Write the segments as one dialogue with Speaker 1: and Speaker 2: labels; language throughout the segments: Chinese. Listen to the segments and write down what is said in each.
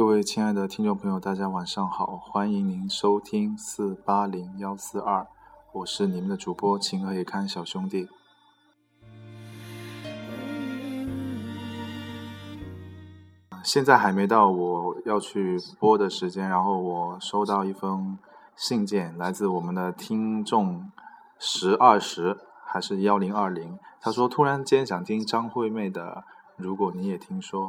Speaker 1: 各位亲爱的听众朋友，大家晚上好，欢迎您收听四八零幺四二，我是你们的主播情何以堪小兄弟。现在还没到我要去播的时间，然后我收到一封信件，来自我们的听众十二十还是幺零二零，他说突然间想听张惠妹的《如果你也听说》。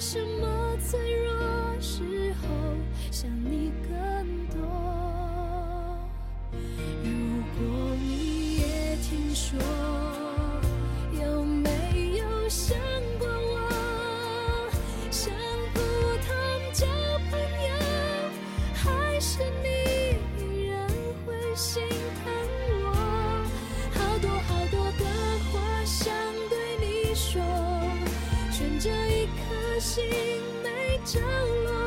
Speaker 2: 什么脆弱时候想你更心没着落，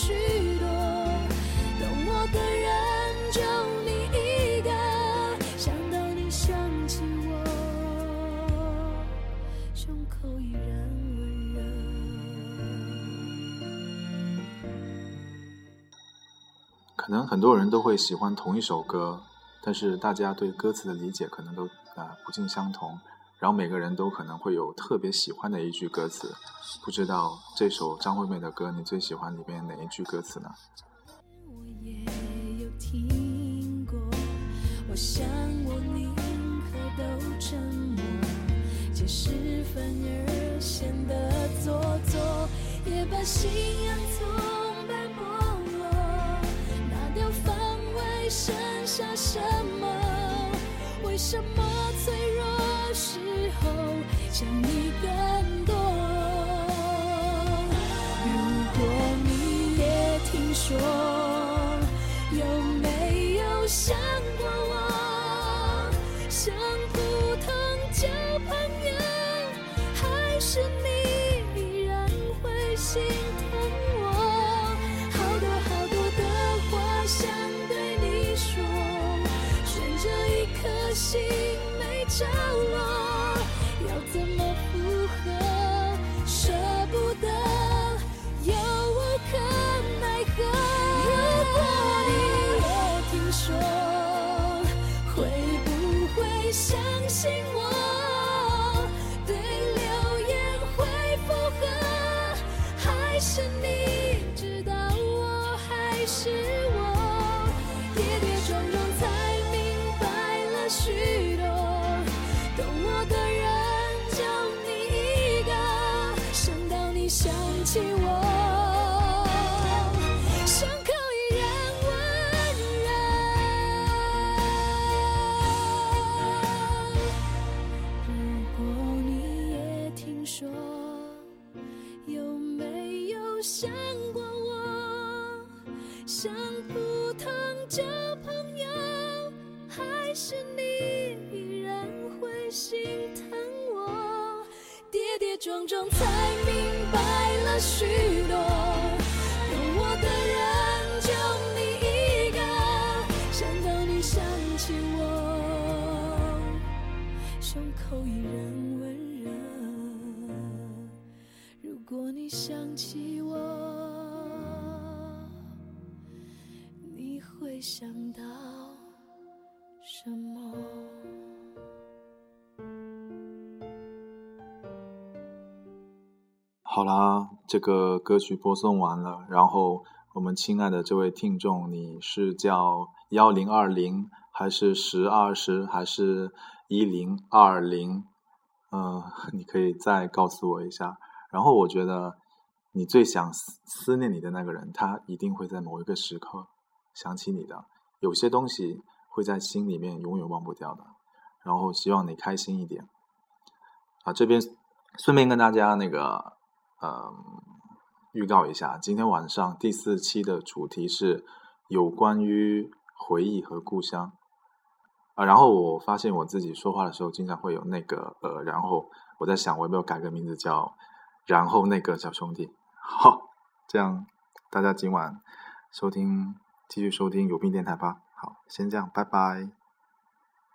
Speaker 2: 许多，懂我的人就你一个。想到你想起我，胸口依然温热。
Speaker 1: 可能很多人都会喜欢同一首歌，但是大家对歌词的理解可能都啊、不尽相同。然后每个人都可能会有特别喜欢的一句歌词，不知道这首张惠妹的歌，你最喜欢里面哪一句歌词呢？
Speaker 2: 我也有听过，我想我宁可都沉默，解释反而显得做作，也把信仰从斑剥落，拿掉防卫，剩下什么？为什么脆弱时后想你更多？如果你也听说，有没有想过我？像普通交朋友，还是你依然会心许多，懂我的人就你一个，想到你想起我，胸口依然温热。如果你也听说，有没有想过我？像跌撞撞才明白了许多，懂我的人就你一个，想到你想起我，胸口依然温热。如果你想起我，你会想到什么？
Speaker 1: 好啦，这个歌曲播送完了，然后我们亲爱的这位听众，你是叫幺零二零还是十二十，还是一零二零？嗯，你可以再告诉我一下。然后我觉得，你最想思思念你的那个人，他一定会在某一个时刻想起你的。有些东西会在心里面永远忘不掉的。然后希望你开心一点。啊，这边顺便跟大家那个，嗯，预告一下，今天晚上第四期的主题是有关于回忆和故乡。啊，然后我发现我自己说话的时候经常会有那个呃，然后我在想我有没有改个名字叫“然后那个小兄弟”。好，这样大家今晚收听继续收听有病电台吧。好，先这样，拜拜。